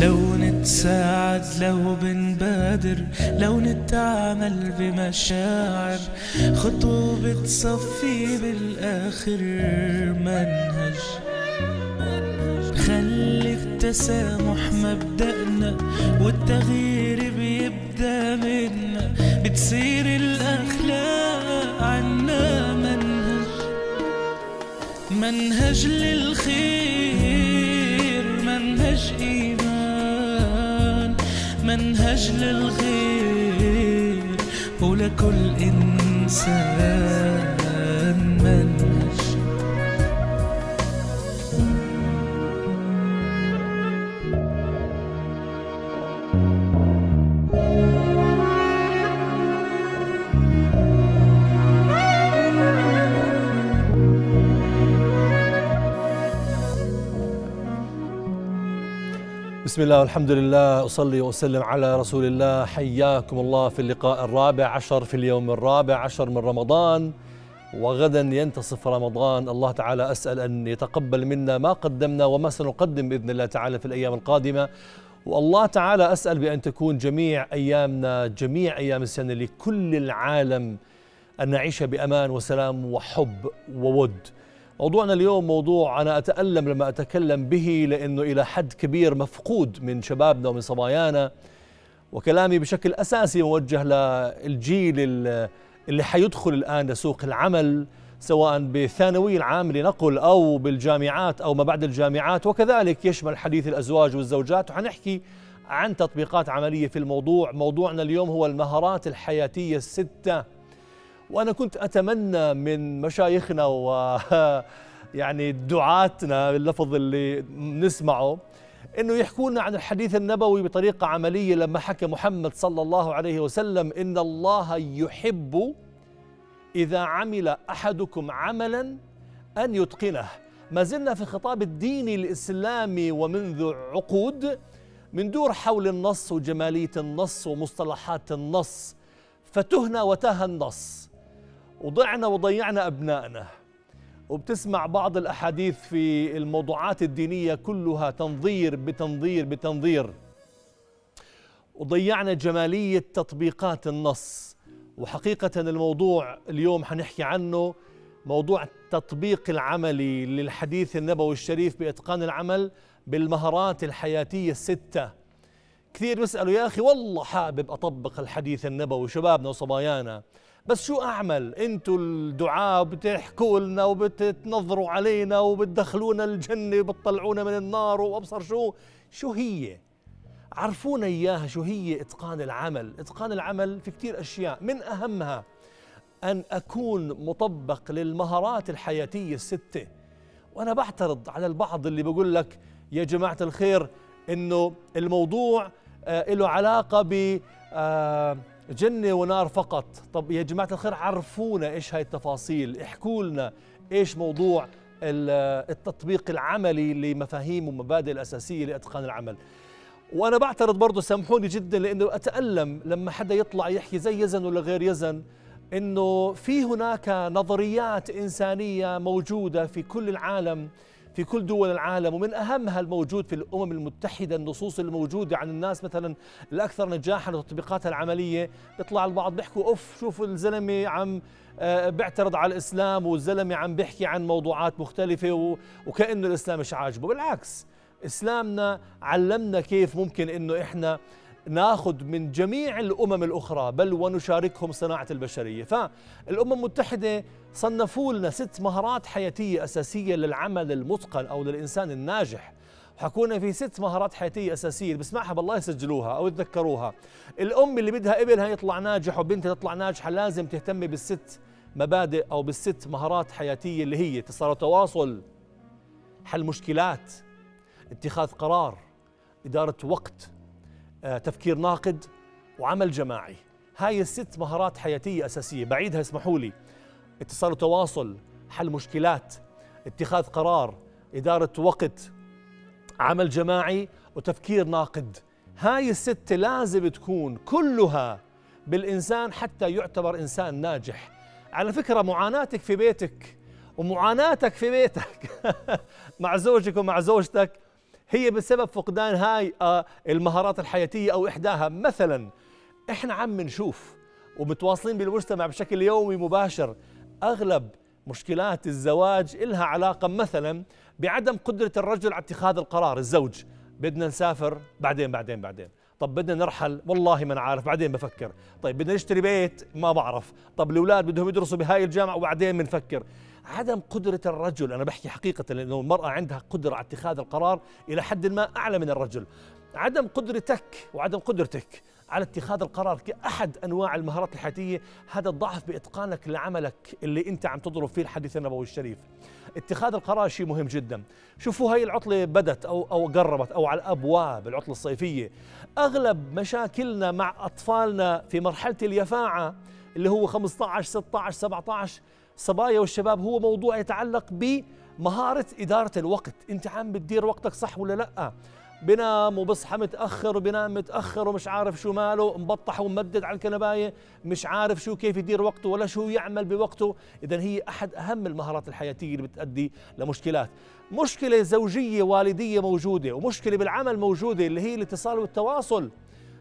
لو نتساعد لو بنبادر لو نتعامل بمشاعر خطوة بتصفي بالآخر منهج. خلي التسامح مبدأنا والتغيير بيبدأ منا بتصير الأخلاق عنا منهج. منهج للخير منهج إيمان. منهج للغير ولكل إنسان. بسم الله والحمد لله أصلي وأسلم على رسول الله. حياكم الله في اللقاء الرابع عشر في اليوم الرابع عشر من رمضان. وغدا ينتصف رمضان. الله تعالى أسأل أن يتقبل منا ما قدمنا وما سنقدم بإذن الله تعالى في الأيام القادمة. والله تعالى أسأل بأن تكون جميع أيامنا جميع أيام السنة لكل العالم أن نعيش بأمان وسلام وحب وود. موضوعنا اليوم موضوع أنا أتألم لما أتكلم به لأنه إلى حد كبير مفقود من شبابنا ومن صبايانا. وكلامي بشكل أساسي موجه للجيل اللي حيدخل الآن لسوق العمل سواء بالثانوي العام لنقل أو بالجامعات أو ما بعد الجامعات. وكذلك يشمل حديث الأزواج والزوجات. وحنحكي عن تطبيقات عملية في الموضوع. موضوعنا اليوم هو المهارات الحياتية الستة. وأنا كنت أتمنى من مشايخنا و يعني دعاتنا باللفظ اللي نسمعه إنه يحكوا لنا عن الحديث النبوي بطريقة عملية لما حكى محمد صلى الله عليه وسلم إن الله يحب إذا عمل أحدكم عملا أن يتقنه. ما زلنا في خطاب الديني الإسلامي ومنذ عقود مندور حول النص وجمالية النص ومصطلحات النص فتهنا وتاه النص. وضعنا وضيعنا أبنائنا. وبتسمع بعض الأحاديث في الموضوعات الدينية كلها تنظير بتنظير بتنظير. وضيعنا جمالية تطبيقات النص. وحقيقة الموضوع اليوم حنحكي عنه موضوع التطبيق العملي للحديث النبوي الشريف بإتقان العمل بالمهارات الحياتية الستة. كثير بيسألوا يا أخي والله حابب أطبق الحديث النبوي شبابنا وصبايانا. بس شو أعمل؟ أنتوا الدعاء بتحكوا لنا وبتنظروا علينا وبتدخلونا الجنة وبتطلعونا من النار وأبصر شو؟ شو هي؟ عرفونا إياها شو هي إتقان العمل. إتقان العمل في كتير أشياء من أهمها أن أكون مطبق للمهارات الحياتية الستة. وأنا بعترض على البعض اللي بقول لك يا جماعة الخير إنه الموضوع آه له علاقة ب آه جنة ونار فقط. طب يا جماعة الخير عرفونا إيش هاي التفاصيل. احكوا لنا إيش موضوع التطبيق العملي لمفاهيم ومبادئ الأساسية لإتقان العمل. وأنا بعترض برضه سامحوني جدا لأنه أتألم لما حدا يطلع يحكي زي يزن ولا غير يزن إنه في هناك نظريات إنسانية موجودة في كل العالم في كل دول العالم ومن أهمها الموجود في الأمم المتحدة النصوص الموجودة عن الناس مثلا الأكثر نجاحا وتطبيقاتها العملية. بيطلع البعض بيحكوا أوف شوفوا الزلمة عم بيعترض على الإسلام والزلمة عم بيحكي عن موضوعات مختلفة وكأنه الإسلام مش عاجبه. بالعكس إسلامنا علمنا كيف ممكن إنه إحنا ناخذ من جميع الأمم الأخرى بل ونشاركهم صناعة البشرية. فالأمم المتحدة صنفوا لنا ست مهارات حياتية أساسية للعمل المتقن أو للإنسان الناجح. حكونا في ست مهارات حياتية أساسية اللي بسمعها بالله يسجلوها أو يتذكروها. الأم اللي بدها ابنها يطلع ناجح وبنتها تطلع ناجحة لازم تهتم بالست مبادئ أو بالست مهارات حياتية اللي هي اتصال وتواصل حل مشكلات اتخاذ قرار إدارة وقت تفكير ناقد وعمل جماعي. هاي الست مهارات حياتية أساسية. بعيدها اسمحوا لي. اتصال وتواصل حل مشكلات اتخاذ قرار إدارة وقت عمل جماعي وتفكير ناقد. هاي الست لازم تكون كلها بالإنسان حتى يعتبر إنسان ناجح. على فكرة معاناتك في بيتك ومعاناتك في بيتك. مع زوجك ومع زوجتك هي بسبب فقدان هاي آه، المهارات الحياتية أو إحداها. مثلا إحنا عم نشوف ومتواصلين بالمجتمع بشكل يومي مباشر أغلب مشكلات الزواج إلها علاقة مثلا بعدم قدرة الرجل على اتخاذ القرار. الزوج بدنا نسافر بعدين بعدين بعدين. طب بدنا نرحل والله ما عارف بعدين بفكر. طيب بدنا نشتري بيت؟ ما بعرف. طب الأولاد بدهم يدرسوا بهاي الجامعة وبعدين بنفكر. عدم قدرة الرجل أنا بحكي حقيقة لأنه المرأة عندها قدرة على اتخاذ القرار إلى حد ما أعلى من الرجل. عدم قدرتك وعدم قدرتك على اتخاذ القرار كأحد أنواع المهارات الحياتية هذا الضعف بإتقانك لعملك اللي أنت عم تضرب فيه الحديث النبوي الشريف. اتخاذ القرار شيء مهم جدا. شوفوا هاي العطلة بدت أو, أو قربت أو على الأبواب العطلة الصيفية. أغلب مشاكلنا مع أطفالنا في مرحلة اليفاعة اللي هو 15 16 17 صبايا والشباب هو موضوع يتعلق بمهارة إدارة الوقت. أنت عم بتدير وقتك صح ولا لأ؟ بنام وبصحى متاخر وبنام متأخر ومش عارف شو ماله مبطح وممدد على الكنباية مش عارف شو كيف يدير وقته ولا شو يعمل بوقته. اذا هي أحد أهم المهارات الحياتية اللي بتؤدي لمشكلات. مشكلة زوجية والدية موجودة ومشكلة بالعمل موجودة اللي هي الاتصال والتواصل.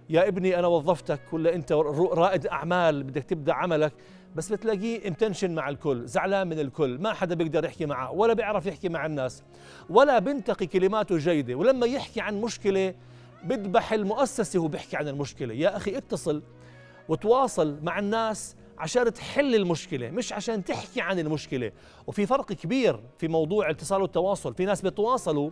يا ابني أنا وظفتك ولا أنت رائد أعمال بدك تبدأ عملك. بس بتلاقيه امتنشن مع الكل زعلان من الكل ما حدا بيقدر يحكي معه ولا بيعرف يحكي مع الناس ولا بنتقي كلماته جيدة ولما يحكي عن مشكلة بذبح المؤسسة وهو بيحكي عن المشكلة. يا أخي اتصل وتواصل مع الناس عشان تحل المشكلة مش عشان تحكي عن المشكلة. وفي فرق كبير في موضوع الاتصال والتواصل في ناس بيتواصلوا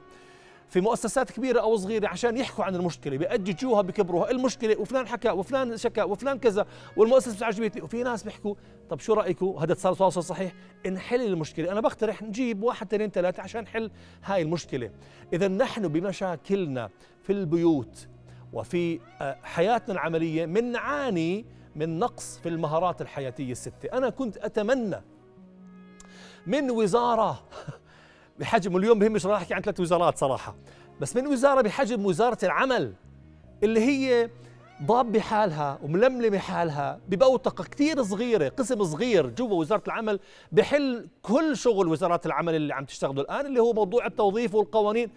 في مؤسسات كبيرة أو صغيرة عشان يحكوا عن المشكلة بيأججوها بكبروها المشكلة وفلان حكى وفلان شكى وفلان كذا والمؤسسة مش عجبتني وفي ناس بيحكوا طب شو رايكم هذا اتصال تواصل صحيح. نحل المشكلة. أنا بقترح نجيب واحد اثنين ثلاثة عشان نحل هاي المشكلة. إذا نحن بمشاكلنا في البيوت وفي آه، حياتنا العملية بنعاني من نقص في المهارات الحياتية الستة. أنا كنت أتمنى من وزارة بحجم اليوم بهمش راح أحكي عن ثلاث وزارات صراحة. بس من وزارة بحجم وزارة العمل اللي هي ضاب بحالها وململمة حالها ببوتقة كثير صغيرة قسم صغير جوا وزارة العمل بحل كل شغل وزارات العمل اللي عم تشتغلوا الآن اللي هو موضوع التوظيف والقوانين.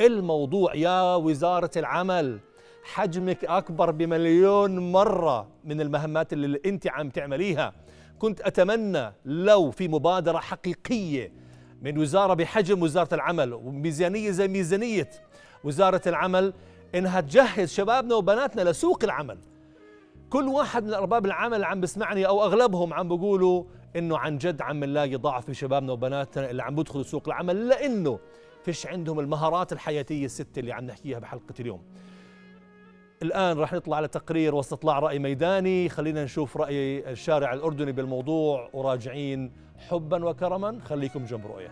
الموضوع يا وزارة العمل حجمك أكبر بمليون مرة من المهمات اللي أنت عم تعمليها. كنت أتمنى لو في مبادرة حقيقية من وزارة بحجم وزارة العمل. وميزانية زي ميزانية وزارة العمل إنها تجهز شبابنا وبناتنا لسوق العمل. كل واحد من أرباب العمل عم بسمعني أو أغلبهم عم بيقولوا إنه عن جد عم نلاقي ضعف في شبابنا وبناتنا اللي عم بيدخلوا سوق العمل لأنه فيش عندهم المهارات الحياتية الستة اللي عم نحكيها بحلقة اليوم. الآن راح نطلع على تقرير واستطلاع رأي ميداني. خلينا نشوف رأي الشارع الأردني بالموضوع. وراجعين حبا وكرما خليكم جنب رؤية.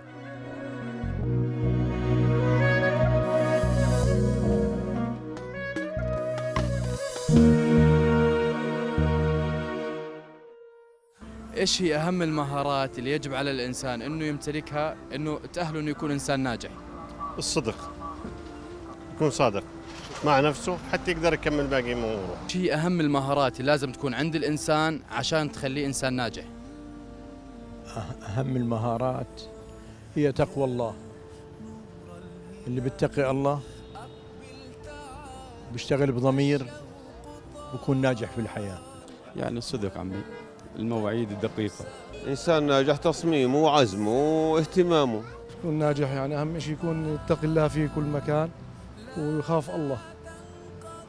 إيش هي أهم المهارات اللي يجب على الإنسان إنه يمتلكها إنه تأهله إنه يكون إنسان ناجح؟ الصدق. يكون صادق مع نفسه حتى يقدر يكمل باقي أموره. إيش هي أهم المهارات اللي لازم تكون عند الإنسان عشان تخليه إنسان ناجح؟ أهم المهارات هي تقوى الله. اللي بيتقي الله بيشتغل بضمير بكون ناجح في الحياة. يعني الصدق عمي المواعيد الدقيقة إنسان ناجح تصميمه وعزمه واهتمامه يكون ناجح يعني أهم شيء يكون يتقي الله في كل مكان ويخاف الله.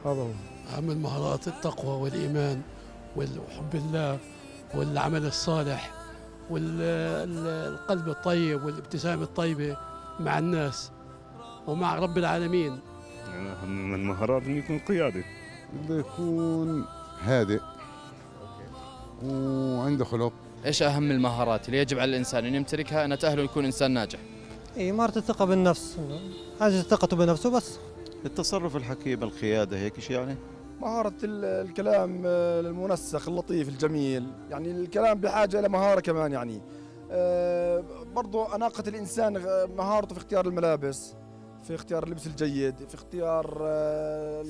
هذا هو. أهم المهارات التقوى والإيمان وحب الله والعمل الصالح. والقلب الطيب والابتسامة الطيبة مع الناس ومع رب العالمين. يعني من المهارات إنه يكون قيادي. بده يكون هادئ وعنده خلق. إيش أهم المهارات اللي يجب على الإنسان إن يمتلكها؟ أن تأهله يكون إنسان ناجح. اي مهارة الثقة بالنفس. حاجة ثقته بنفسه بس. التصرف الحكيم القيادة هيك شيء يعني؟ مهارة الكلام آه، المنسق اللطيف الجميل. يعني الكلام بحاجة إلى مهارة كمان يعني. آه، برضو أناقة الإنسان مهارته في اختيار الملابس في اختيار اللبس الجيد في اختيار آه،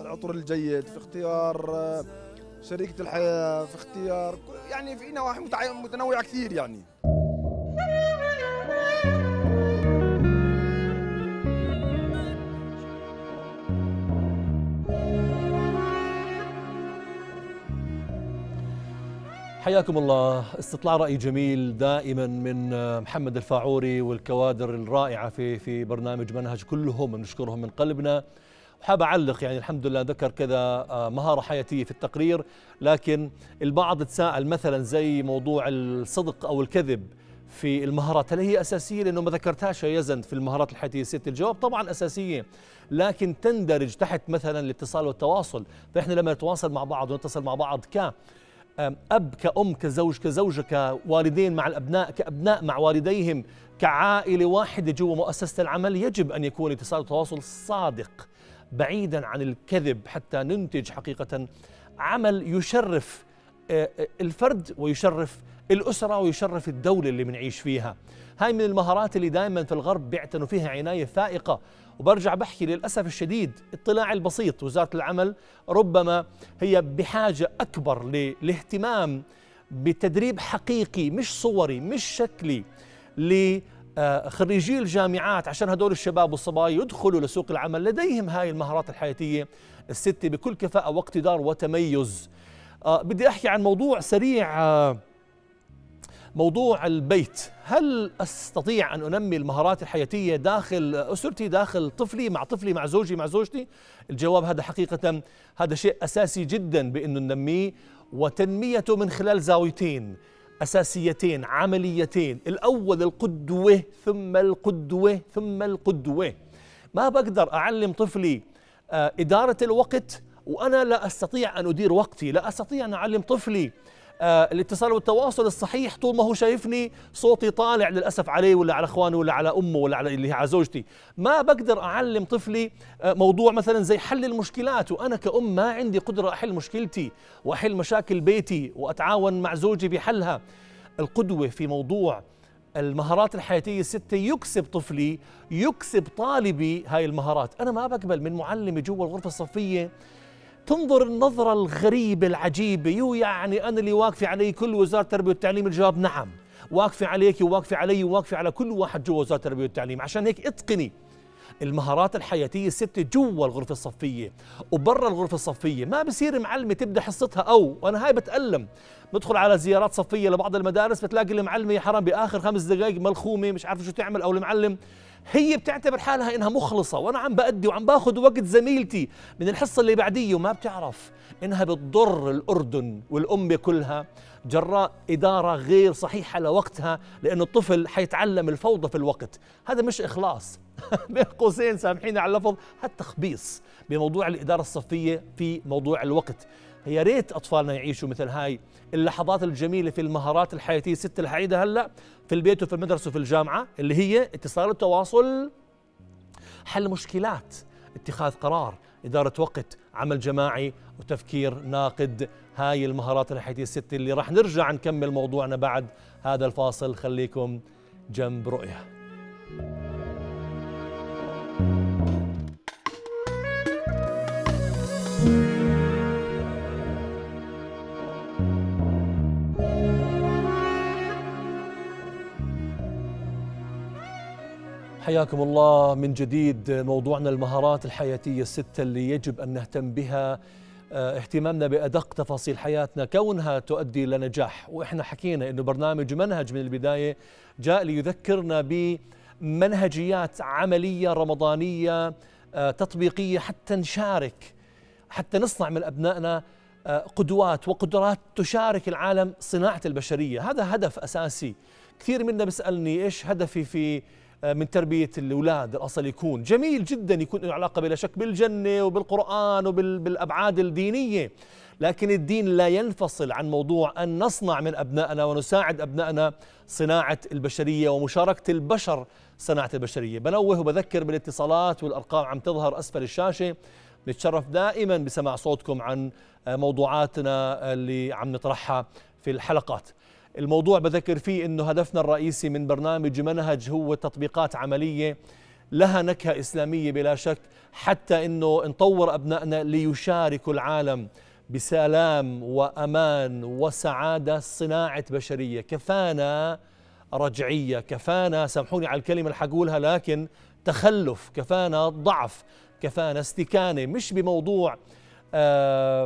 العطر الجيد في اختيار شريكة الحياة في اختيار يعني في نواحي متنوعة كثير يعني. حياكم الله. استطلاع رأي جميل دائما من محمد الفاعوري والكوادر الرائعة في في برنامج منهج كلهم نشكرهم من قلبنا. وحاب أعلق يعني الحمد لله ذكر كذا آه، مهارة حياتية في التقرير لكن البعض تساءل مثلا زي موضوع الصدق أو الكذب في المهارات. هل هي أساسية؟ لأنه ما ذكرتهاش يزن في المهارات الحياتية ست. الجواب طبعا أساسية لكن تندرج تحت مثلا الاتصال والتواصل. فإحنا لما نتواصل مع بعض ونتصل مع بعض ك أب كأم كزوج كزوجة كوالدين مع الأبناء كأبناء مع والديهم كعائلة واحدة جوا مؤسسة العمل يجب أن يكون اتصال وتواصل صادق بعيدا عن الكذب حتى ننتج حقيقة عمل يشرف الفرد ويشرف الأسرة ويشرف الدولة اللي بنعيش فيها. هاي من المهارات اللي دائما في الغرب بيعتنوا فيها عناية فائقة. وبرجع بحكي للأسف الشديد اطلاع البسيط. وزارة العمل ربما هي بحاجة أكبر للاهتمام بتدريب حقيقي مش صوري مش شكلي لخريجي الجامعات عشان هدول الشباب والصبايا يدخلوا لسوق العمل لديهم هاي المهارات الحياتية الستة بكل كفاءة واقتدار وتميز. آه بدي أحكي عن موضوع سريع آه موضوع البيت. هل أستطيع أن أنمي المهارات الحياتية داخل أسرتي داخل طفلي مع طفلي مع زوجي مع زوجتي؟ الجواب هذا حقيقة هذا شيء أساسي جدا بانه ننميه وتنميته من خلال زاويتين. أساسيتين عمليتين. الأول القدوة ثم القدوة ثم القدوة. ما بقدر أعلم طفلي آه، إدارة الوقت وأنا لا أستطيع أن أدير وقتي. لا أستطيع أن أعلم طفلي الاتصال والتواصل الصحيح طول ما هو شايفني صوتي طالع للأسف عليه ولا على اخوانه ولا على أمه ولا على اللي هي على زوجتي. ما بقدر أعلم طفلي آه موضوع مثلا زي حل المشكلات وأنا كأم ما عندي قدرة أحل مشكلتي وأحل مشاكل بيتي وأتعاون مع زوجي بحلها. القدوة في موضوع المهارات الحياتية الستة يكسب طفلي يكسب طالبي هاي المهارات. أنا ما بقبل من معلمة جوا الغرفة الصفية تنظر النظرة الغريبة العجيبة يو يعني أنا اللي واقفة علي كل وزارة التربية والتعليم الجواب نعم. واقفة عليك وواقفة علي وواقفة على كل واحد جوا وزارة التربية والتعليم. عشان هيك اتقني المهارات الحياتية الستة جوا الغرفة الصفية وبرا الغرفة الصفية. ما بصير معلمة تبدأ حصتها أو وأنا هاي بتألم. بدخل على زيارات صفية لبعض المدارس بتلاقي المعلمة يا حرام بآخر خمس دقائق ملخومة مش عارفة شو تعمل أو المعلم هي بتعتبر حالها إنها مخلصة وأنا عم بأدي وعم باخذ وقت زميلتي من الحصة اللي بعدية وما بتعرف إنها بتضر الأردن والامه كلها. جراء إدارة غير صحيحة لوقتها لأنه الطفل حيتعلم الفوضى في الوقت. هذا مش إخلاص. بين قوسين سامحيني على اللفظ. هذا تخبيص بموضوع الإدارة الصفية في موضوع الوقت. يا ريت أطفالنا يعيشوا مثل هاي اللحظات الجميلة في المهارات الحياتية الست الحعيده هلا في البيت وفي المدرسة وفي الجامعة اللي هي اتصال التواصل حل مشكلات اتخاذ قرار إدارة وقت عمل جماعي وتفكير ناقد. هاي المهارات الحياتية الست اللي راح نرجع نكمل موضوعنا بعد هذا الفاصل. خليكم جنب رؤية. حياكم الله من جديد موضوعنا المهارات الحياتية الستة اللي يجب أن نهتم بها. آه، اهتمامنا بأدق تفاصيل حياتنا كونها تؤدي إلى نجاح. وإحنا حكينا أنه برنامج منهج من البداية جاء ليذكرنا بمنهجيات عملية رمضانية آه، تطبيقية حتى نشارك حتى نصنع من أبنائنا آه، قدوات وقدرات تشارك العالم صناعة البشرية. هذا هدف أساسي. كثير منا بيسألني إيش هدفي في آه، من تربية الأولاد الأصل يكون. جميل جدا يكون له علاقة بلا شك بالجنة وبالقرآن وبالأبعاد الدينية. لكن الدين لا ينفصل عن موضوع أن نصنع من أبنائنا ونساعد أبنائنا صناعة البشرية ومشاركة البشر صناعة البشرية. بنوه وبذكر بالاتصالات والأرقام عم تظهر أسفل الشاشة. نتشرف دائما بسماع صوتكم عن آه، موضوعاتنا اللي عم نطرحها في الحلقات. الموضوع بذكر فيه إنه هدفنا الرئيسي من برنامج منهج هو تطبيقات عملية لها نكهة إسلامية بلا شك حتى إنه نطور أبنائنا ليشاركوا العالم بسلام وأمان وسعادة صناعة بشرية. كفانا رجعية كفانا سامحوني على الكلمة اللي حقولها لكن تخلف كفانا ضعف كفانا استكانة. مش بموضوع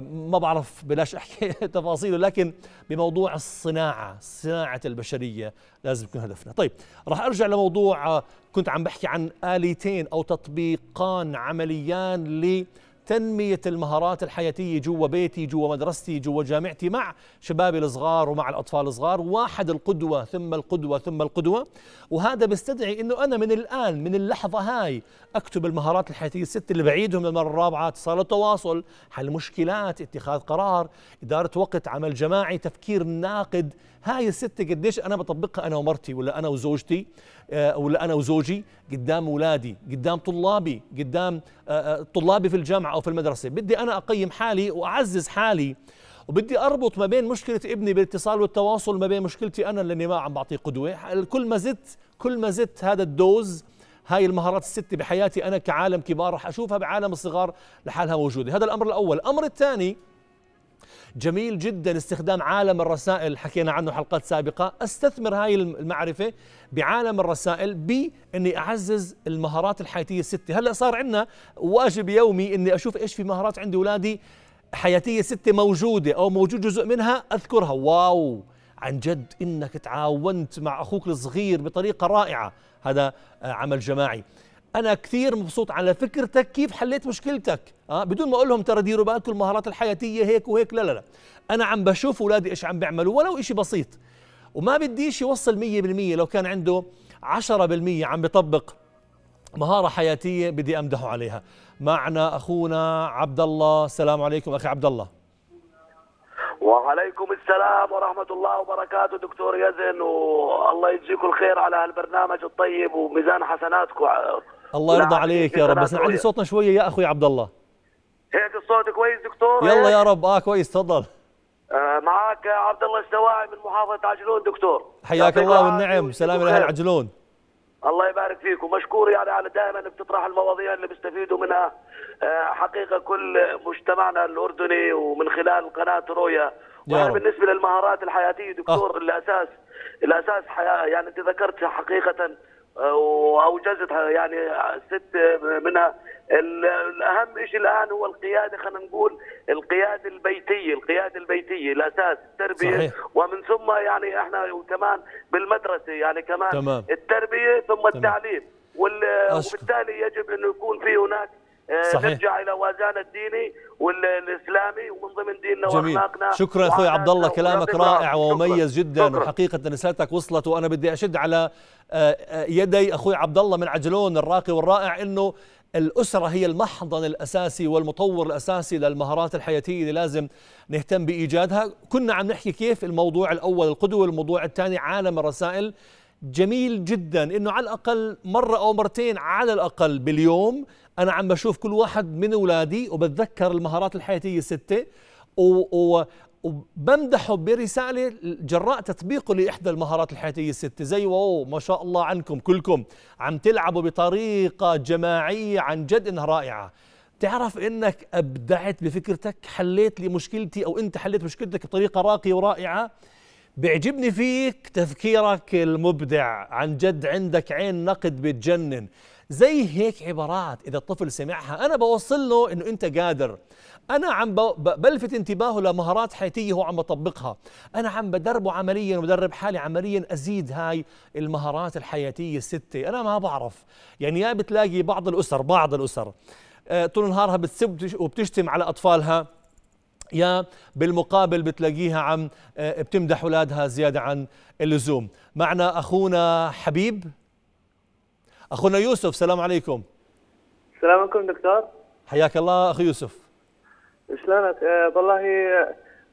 ما بعرف بلاش أحكي تفاصيله لكن بموضوع الصناعة صناعة البشرية لازم يكون هدفنا. طيب راح أرجع لموضوع آه، كنت عم بحكي عن آليتين أو تطبيقان عمليان ل تنمية المهارات الحياتية جوا بيتي جوا مدرستي جوا جامعتي مع شبابي الصغار ومع الأطفال الصغار. واحد القدوة ثم القدوة ثم القدوة. وهذا بيستدعي أنه أنا من الآن من اللحظة هاي أكتب المهارات الحياتية الست اللي بعيدهم للمرة الرابعة اتصال التواصل حل مشكلات اتخاذ قرار إدارة وقت عمل جماعي تفكير ناقد هاي الستة قديش أنا بطبقها أنا ومرتي ولا أنا وزوجتي آه، ولا أنا وزوجي قدام أولادي قدام طلابي قدام آه، آه، طلابي في الجامعة أو في المدرسة. بدي أنا أقيم حالي وأعزز حالي وبدي أربط ما بين مشكلة ابني بالاتصال والتواصل ما بين مشكلتي أنا لاني ما عم بعطيه قدوة. كل ما زدت كل ما زدت هذا الدوز هاي المهارات الستة بحياتي أنا كعالم كبار رح أشوفها بعالم الصغار لحالها موجودة. هذا الأمر الأول. الأمر الثاني جميل جدا استخدام عالم الرسائل حكينا عنه حلقات سابقة. أستثمر هاي المعرفة بعالم الرسائل باني أعزز المهارات الحياتية الستة هلأ صار عندنا واجب يومي إني أشوف إيش في مهارات عند اولادي حياتية ستة موجودة أو موجود جزء منها أذكرها. واو! عن جد إنك تعاونت مع أخوك الصغير بطريقة رائعة. هذا عمل جماعي. أنا كثير مبسوط على فكرتك كيف حليت مشكلتك؟ أه؟ بدون ما أقول لهم ترى ديروا بالكم المهارات الحياتية هيك وهيك لا لا لا. أنا عم بشوف أولادي إيش عم بيعملوا ولو شيء بسيط. وما بديش يوصل 100% لو كان عنده 10% عم بيطبق مهارة حياتية بدي أمدحه عليها. معنا أخونا عبد الله السلام عليكم أخي عبد الله وعليكم السلام ورحمة الله وبركاته دكتور يزن والله يجزيكم الخير على هالبرنامج الطيب وميزان حسناتكم. الله يرضى عليك يا رب. بس عندي صوتنا شوية يا أخوي عبد الله. هيك الصوت كويس دكتور؟ يلا يا رب. آه كويس تفضل. آه معك عبد الله السواعي من محافظة عجلون دكتور. حياك الله والنعم. سلام لأهل عجلون. الله يبارك فيكم. مشكور يعني على دائما بتطرح المواضيع اللي بيستفيدوا منها. آه حقيقة كل مجتمعنا الأردني ومن خلال قناة رؤيا. وأنا بالنسبة للمهارات الحياتية دكتور أه. الأساس الأساس حياة. يعني أنت ذكرت حقيقة واوجزتها يعني ست منها الأهم شيء الآن هو القيادة خلينا نقول القيادة البيتية القيادة البيتية الأساس التربية صحيح. ومن ثم يعني إحنا كمان بالمدرسة يعني كمان تمام. التربية ثم تمام. التعليم وبالتالي يجب انه يكون في هناك صحيح. نرجع إلى وازان الديني والإسلامي ومن ضمن ديننا جميل. وأخلاقنا شكرا أخوي عبد الله كلامك رائع ومميز جدا شكرا. وحقيقة رسالتك وصلت وأنا بدي أشد على آه، آه، يدي أخوي عبد الله من عجلون الراقي والرائع إنه الأسرة هي المحضن الأساسي والمطور الأساسي للمهارات الحياتية اللي لازم نهتم بإيجادها كنا عم نحكي كيف الموضوع الأول القدوة الموضوع الثاني عالم الرسائل جميل جدا إنه على الأقل مرة أو مرتين على الأقل باليوم أنا عم بشوف كل واحد من أولادي وبتذكر المهارات الحياتية الستة و... و... وبمدحه برسالة جراء تطبيقه لإحدى المهارات الحياتية الستة زي واو ما شاء الله عنكم كلكم عم تلعبوا بطريقة جماعية عن جد إنها رائعة. تعرف إنك أبدعت بفكرتك حليت لي مشكلتي أو أنت حليت مشكلتك بطريقة راقية ورائعة؟ بيعجبني فيك تفكيرك المبدع عن جد عندك عين نقد بتجنن. زي هيك عبارات إذا الطفل سمعها. أنا بوصل له إنه أنت قادر. أنا عم بلفت انتباهه لمهارات حياتية هو عم بطبقها. أنا عم بدربه عمليا وبدرب حالي عمليا أزيد هاي المهارات الحياتية السته أنا ما بعرف. يعني يا بتلاقي بعض الأسر بعض الأسر آه، طول نهارها بتسب وبتشتم على أطفالها. يا بالمقابل بتلاقيها عم آه، بتمدح أولادها زيادة عن اللزوم. معنا أخونا حبيب أخونا يوسف سلام عليكم. السلام عليكم دكتور. حياك الله أخي يوسف. شلونك؟ آه والله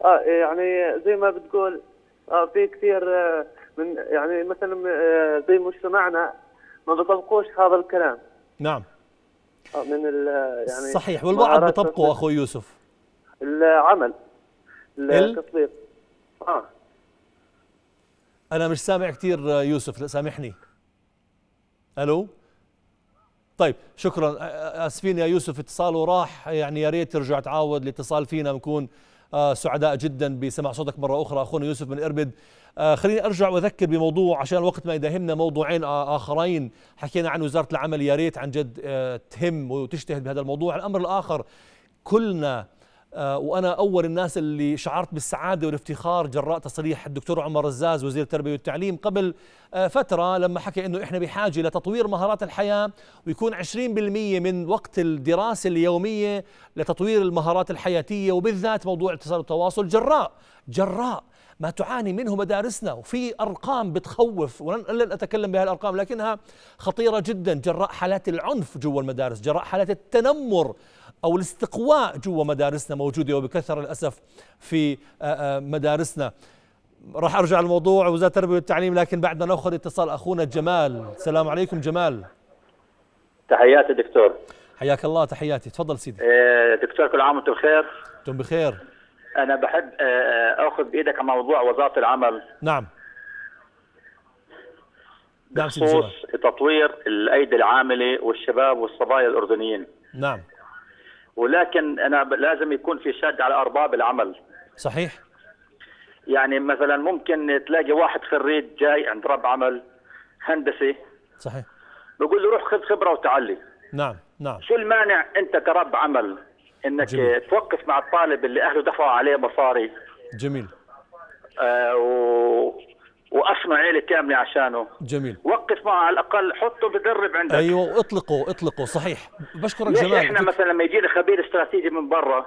آه يعني زي ما بتقول آه في كثير آه من يعني مثلا آه زي مجتمعنا ما بيطبقوش هذا الكلام. نعم. آه من يعني صحيح. والبعض بيطبقوا أخو يوسف. العمل التطبيق. آه. أنا مش سامع كثير يوسف سامحني. ألو؟ طيب شكرا. أسفين يا يوسف اتصاله راح. يعني يا ريت ترجع تعاود الاتصال فينا بنكون آه سعداء جدا بسمع صوتك مرة أخرى. أخونا يوسف من إربد. آه خليني أرجع وأذكر بموضوع عشان الوقت ما يداهمنا موضوعين آخرين. حكينا عن وزارة العمل. يا ريت عن جد آه تهم وتجتهد بهذا الموضوع. الأمر الآخر كلنا وأنا أول الناس اللي شعرت بالسعادة والافتخار جراء تصريح الدكتور عمر رزاز وزير التربية والتعليم قبل آه، فترة لما حكى إنه إحنا بحاجة لتطوير مهارات الحياة ويكون 20% من وقت الدراسة اليومية لتطوير المهارات الحياتية وبالذات موضوع الاتصال والتواصل جراء جراء ما تعاني منه مدارسنا وفي أرقام بتخوف ولن أتكلم بها الأرقام لكنها خطيرة جدا جراء حالات العنف جوا المدارس جراء حالات التنمر أو الاستقواء جوا مدارسنا موجودة وبكثرة للأسف في مدارسنا. راح أرجع لموضوع وزارة التربية والتعليم لكن بعدنا نأخذ اتصال أخونا جمال. السلام عليكم جمال. تحياتي دكتور. حياك الله تحياتي. تفضل سيدي. دكتور كل عام وأنتم بخير؟ أنتم بخير. أنا بحب أخذ بإيدك على موضوع وزارة العمل. نعم. نعم بخصوص تطوير الأيدي العاملة والشباب والصبايا الأردنيين. نعم. ولكن أنا لازم يكون في شد على أرباب العمل. صحيح. يعني مثلا ممكن تلاقي واحد خريج جاي عند رب عمل هندسي. صحيح. بقول له روح خذ خبرة وتعلي. نعم نعم. شو المانع أنت كرب عمل؟ إنك جميل. توقف مع الطالب اللي أهله دفعوا عليه مصاري. جميل. آه و... وأصنع عيلة كاملة عشانه. جميل. وقف معه على الأقل حطه بدرب عندك. أيوه اطلقوا اطلقوا صحيح. بشكرك ليش جمال. إحنا مثلا لما يجينا خبير استراتيجي من برا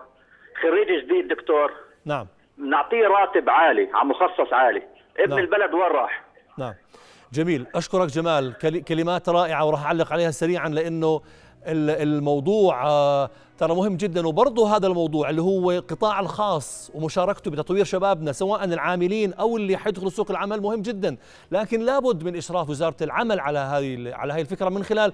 خريج جديد دكتور نعم. نعطيه راتب عالي على مخصص عالي. ابن نعم. البلد وين راح؟ نعم. جميل. أشكرك جمال. كلمات رائعة وراح أعلق عليها سريعا لأنه الموضوع ترى مهم جدا. وبرضه هذا الموضوع اللي هو القطاع الخاص ومشاركته بتطوير شبابنا سواء العاملين أو اللي حيدخلوا سوق العمل مهم جدا. لكن لابد من إشراف وزارة العمل على هذه على هذه الفكرة من خلال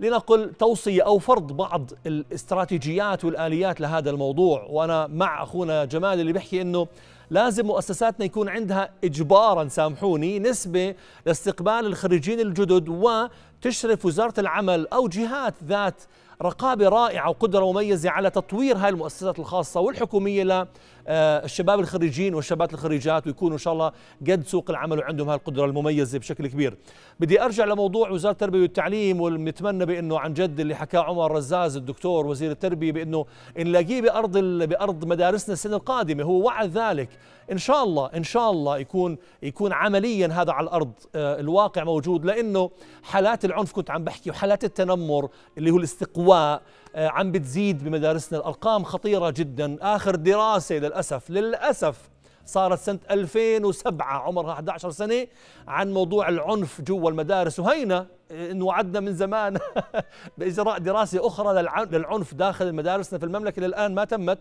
لنقل توصية أو فرض بعض الاستراتيجيات والآليات لهذا الموضوع. وأنا مع أخونا جمال اللي بيحكي إنه لازم مؤسساتنا يكون عندها اجبارا سامحوني نسبة لاستقبال الخريجين الجدد وتشرف وزارة العمل أو جهات ذات رقابة رائعة وقدرة مميزة على تطوير هاي المؤسسات الخاصة والحكومية للشباب الخريجين والشابات الخريجات ويكونوا إن شاء الله قد سوق العمل وعندهم هاي القدره المميزة بشكل كبير. بدي أرجع لموضوع وزارة التربية والتعليم ونتمنى بأنه عن جد اللي حكاه عمر رزاز الدكتور وزير التربية بأنه نلاقيه بأرض بأرض مدارسنا السنة القادمة. هو وعد ذلك. إن شاء الله إن شاء الله يكون يكون عمليا هذا على الأرض الواقع موجود. لأنه حالات العنف كنت عم بحكي وحالات التنمر اللي هو الاستقواء عم بتزيد بمدارسنا. الأرقام خطيرة جدا. آخر دراسة للأسف للأسف صارت سنة 2007 عمرها 11 سنة عن موضوع العنف جوا المدارس. وهينا انوعدنا من زمان بإجراء دراسة أخرى للعنف داخل مدارسنا في المملكة. للآن ما تمت.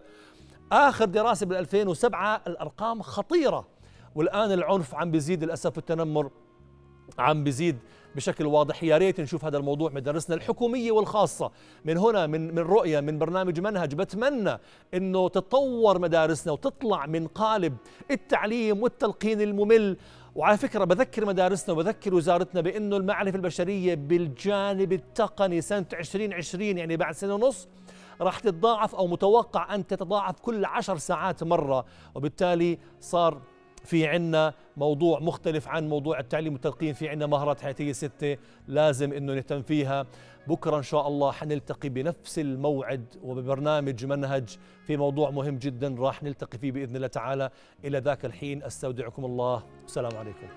آخر دراسة بال 2007 الأرقام خطيرة. والآن العنف عم بيزيد للأسف التنمر عم بيزيد. بشكل واضح. يا ريت نشوف هذا الموضوع مدارسنا الحكومية والخاصة. من هنا من من رؤية من برنامج منهج بتمنى إنه تتطور مدارسنا وتطلع من قالب التعليم والتلقين الممل. وعلى فكرة بذكر مدارسنا وبذكر وزارتنا بإنه المعرفة البشرية بالجانب التقني سنة 2020 يعني بعد سنة ونص راح تتضاعف أو متوقع أن تتضاعف كل عشر ساعات مرة. وبالتالي صار في عنا موضوع مختلف عن موضوع التعليم والتلقين في عنا مهارات حياتية ستة لازم إنه نهتم فيها. بكرة إن شاء الله حنلتقي بنفس الموعد وببرنامج منهج في موضوع مهم جدا راح نلتقي فيه بإذن الله تعالى. إلى ذاك الحين أستودعكم الله. والسلام عليكم.